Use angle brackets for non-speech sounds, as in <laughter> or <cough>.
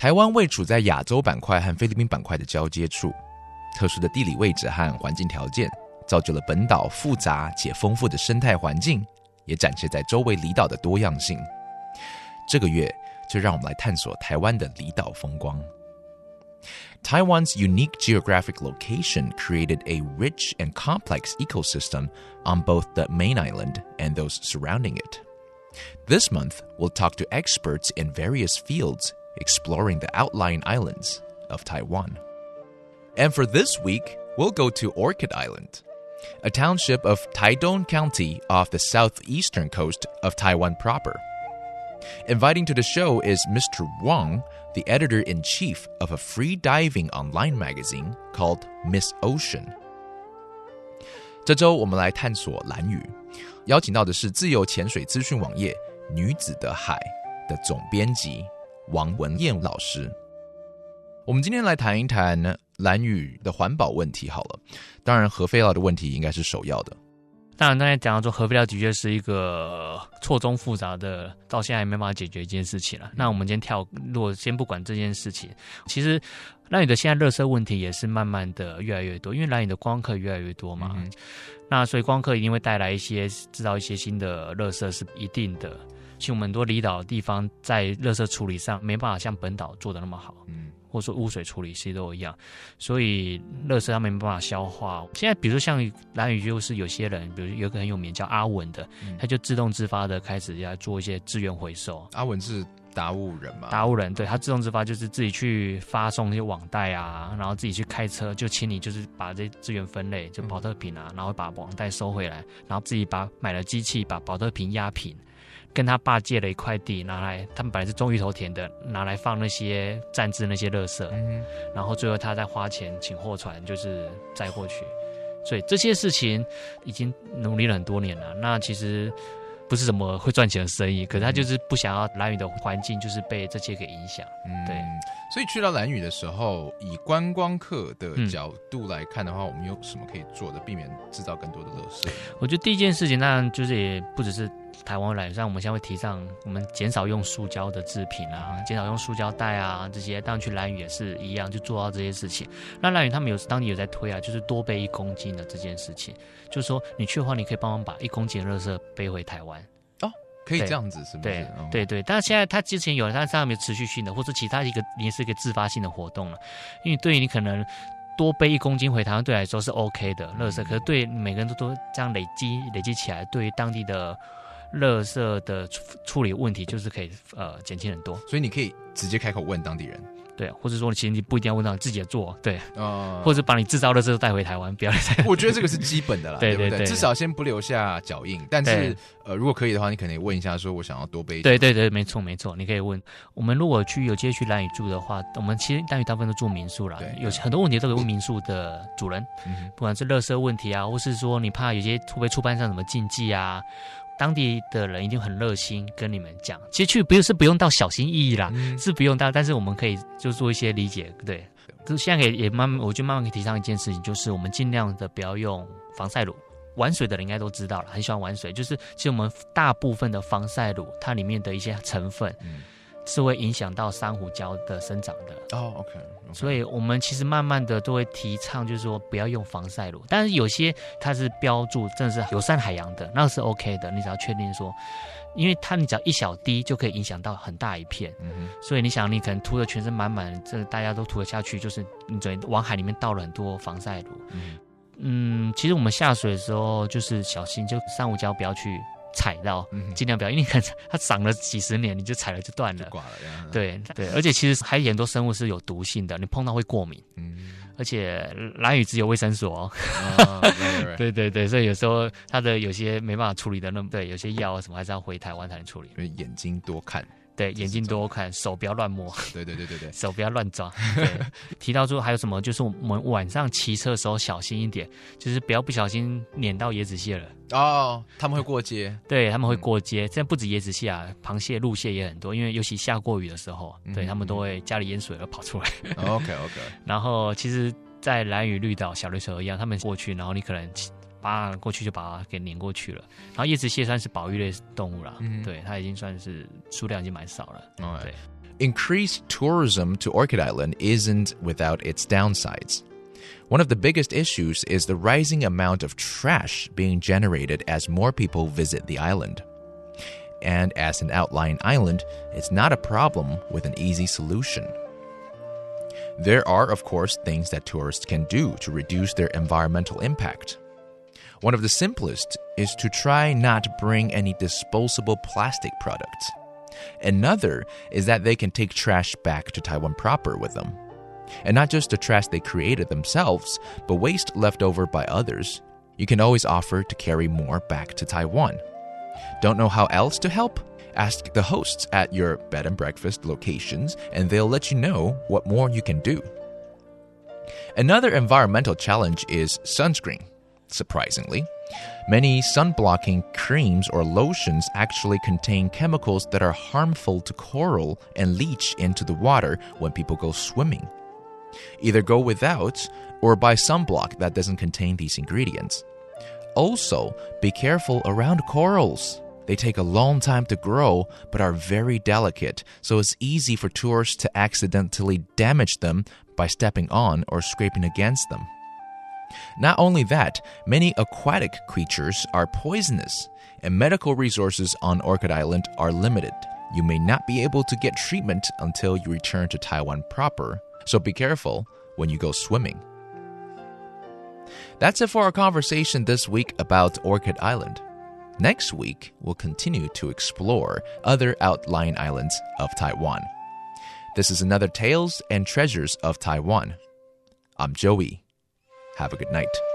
台湾位处在亚洲板块和菲律宾板块的交接处，特殊的地理位置和环境条件，造就了本岛复杂且丰富的生态环境，也展现在周围离岛的多样性。这个月就让我们来探索台湾的离岛风光。Taiwan's unique geographic location created a rich and complex ecosystem on both the main island and those surrounding it. This month, we'll talk to experts in various fields exploring the outlying islands of Taiwan. And for this week, we'll go to Orchid Island, a township of Taidong County off the southeastern coast of Taiwan proper. Inviting to the show is Mr. Wang, the editor in chief of a free diving online magazine called Miss Ocean. 这周我们来探索蓝屿，邀请到的是自由潜水资讯网页《女子的海》的总编辑 王文燕老师。我们今天来谈一谈蓝宇的环保问题。好了，当然核废料的问题应该是首要的。当然，刚才讲到说核废料的确是一个错综复杂的，到现在也没办法解决一件事情了。那我们今天跳，如果先不管这件事情，其实蓝屿的现在热色问题也是慢慢的越来越多，因为蓝宇的光客越来越多嘛。那所以光客一定会带来一些制造一些新的热色是一定的。其实我们很多离岛的地方在垃圾处理上没办法像本岛做的那么好。嗯。或者说污水处理其实都一样，所以垃圾它没办法消化。现在比如说像蓝屿，就是有些人，比如有个很有名叫阿文的，他就自动自发的开始要做一些资源回收。阿文是达悟人嘛？达悟人，对他自动自发就是自己去发送那些网袋啊，然后自己去开车就清理，就是把这资源分类，就保特瓶啊，然后把网袋收回来，然后自己把买了机器把保特瓶压平。跟他爸借了一块地，拿来他们本来是种芋头田的，拿来放那些暂置那些垃圾，然后最后他再花钱请货船，就是载过去。所以这些事情已经努力了很多年了。那其实不是什么会赚钱的生意，可是他就是不想要蓝屿的环境就是被这些给影响。对，所以去到蓝屿的时候，以观光客的角度来看的话，我们有什么可以做的，避免制造更多的垃圾？我觉得第一件事情，当然就是也不只是。台湾来上，我们现在会提倡我们减少用塑胶的制品啊，减少用塑胶袋啊，这些。当然去蓝屿也是一样，就做到这些事情。那蓝屿他们有当地有在推啊，就是多背一公斤的这件事情，就是说你去的话，你可以帮忙把一公斤的垃圾背回台湾。哦，可以这样子是不是？对对对。但是现在他之前有，但是他没有持续性的，或者其他一个也是一个自发性的活动了。因为对于你可能多背一公斤回台湾，对来说是 OK 的垃圾，可是对每个人都都这样累积累积起来，对于当地的。垃圾的处处理问题就是可以呃减轻很多，所以你可以直接开口问当地人，对，或者说其实你不一定要问到自己做，对，啊，或者把你制造的这带回台湾，<laughs> 不要再。我觉得这个是基本的啦，<laughs> 对对对，至少先不留下脚印。但是呃，如果可以的话，你可能问一下，说我想要多背。对对对，没错没错，你可以问。我们如果去有机会去兰屿住的话，我们其实兰屿大部分都住民宿啦，有很多问题都可以问民宿的主人，不管是垃圾问题啊，或是说你怕有些会不会触犯上什么禁忌啊。当地的人一定很热心跟你们讲，其实去不是不用到小心翼翼啦，是不用到，但是我们可以就做一些理解，对。可是现在也也慢慢，我就慢慢可以提倡一件事情，就是我们尽量的不要用防晒乳。玩水的人应该都知道了，很喜欢玩水，就是其实我们大部分的防晒乳，它里面的一些成分。是会影响到珊瑚礁的生长的哦，OK，所以我们其实慢慢的都会提倡，就是说不要用防晒乳，但是有些它是标注真的是友善海洋的，那是 OK 的，你只要确定说，因为它你只要一小滴就可以影响到很大一片，嗯所以你想你可能涂的全身满满，这大家都涂得下去，就是你整往海里面倒了很多防晒乳，嗯嗯，其实我们下水的时候就是小心，就珊瑚礁不要去。踩到，尽量不要，因为你看它长了几十年，你就踩了就断了，挂了。对对，而且其实还有很多生物是有毒性的，你碰到会过敏。嗯，而且蓝雨只有卫生所。对对 <laughs> 对，所以有时候它的有些没办法处理的，那对有些药啊什么还是要回台湾才能处理。因为眼睛多看。对，眼睛多看，手不要乱摸，对对对对对，<laughs> 手不要乱抓。对，提到说还有什么，就是我们晚上骑车的时候小心一点，就是不要不小心碾到椰子蟹了。哦，他们会过街，对他们会过街，这不止椰子蟹啊，螃蟹、鹿蟹也很多，因为尤其下过雨的时候，对他们都会家里淹水了跑出来。OK OK，<laughs> 然后其实，在蓝屿绿岛小绿蛇一样，他们过去，然后你可能。把过去就把它给碾过去了。然后叶子蟹算是保育类动物了，对，它已经算是数量已经蛮少了。对。Increased tourism to Orchid Island isn't without its downsides. One of the biggest issues is the rising amount of trash being generated as more people visit the island. And as an outlying island, it's not a problem with an easy solution. There are, of course, things that tourists can do to reduce their environmental impact. One of the simplest is to try not bring any disposable plastic products. Another is that they can take trash back to Taiwan proper with them. And not just the trash they created themselves, but waste left over by others. You can always offer to carry more back to Taiwan. Don't know how else to help? Ask the hosts at your bed and breakfast locations, and they'll let you know what more you can do. Another environmental challenge is sunscreen surprisingly. Many sun-blocking creams or lotions actually contain chemicals that are harmful to coral and leach into the water when people go swimming. Either go without or buy sunblock that doesn't contain these ingredients. Also, be careful around corals. They take a long time to grow but are very delicate, so it's easy for tourists to accidentally damage them by stepping on or scraping against them. Not only that, many aquatic creatures are poisonous, and medical resources on Orchid Island are limited. You may not be able to get treatment until you return to Taiwan proper, so be careful when you go swimming. That's it for our conversation this week about Orchid Island. Next week, we'll continue to explore other outlying islands of Taiwan. This is another Tales and Treasures of Taiwan. I'm Joey. Have a good night.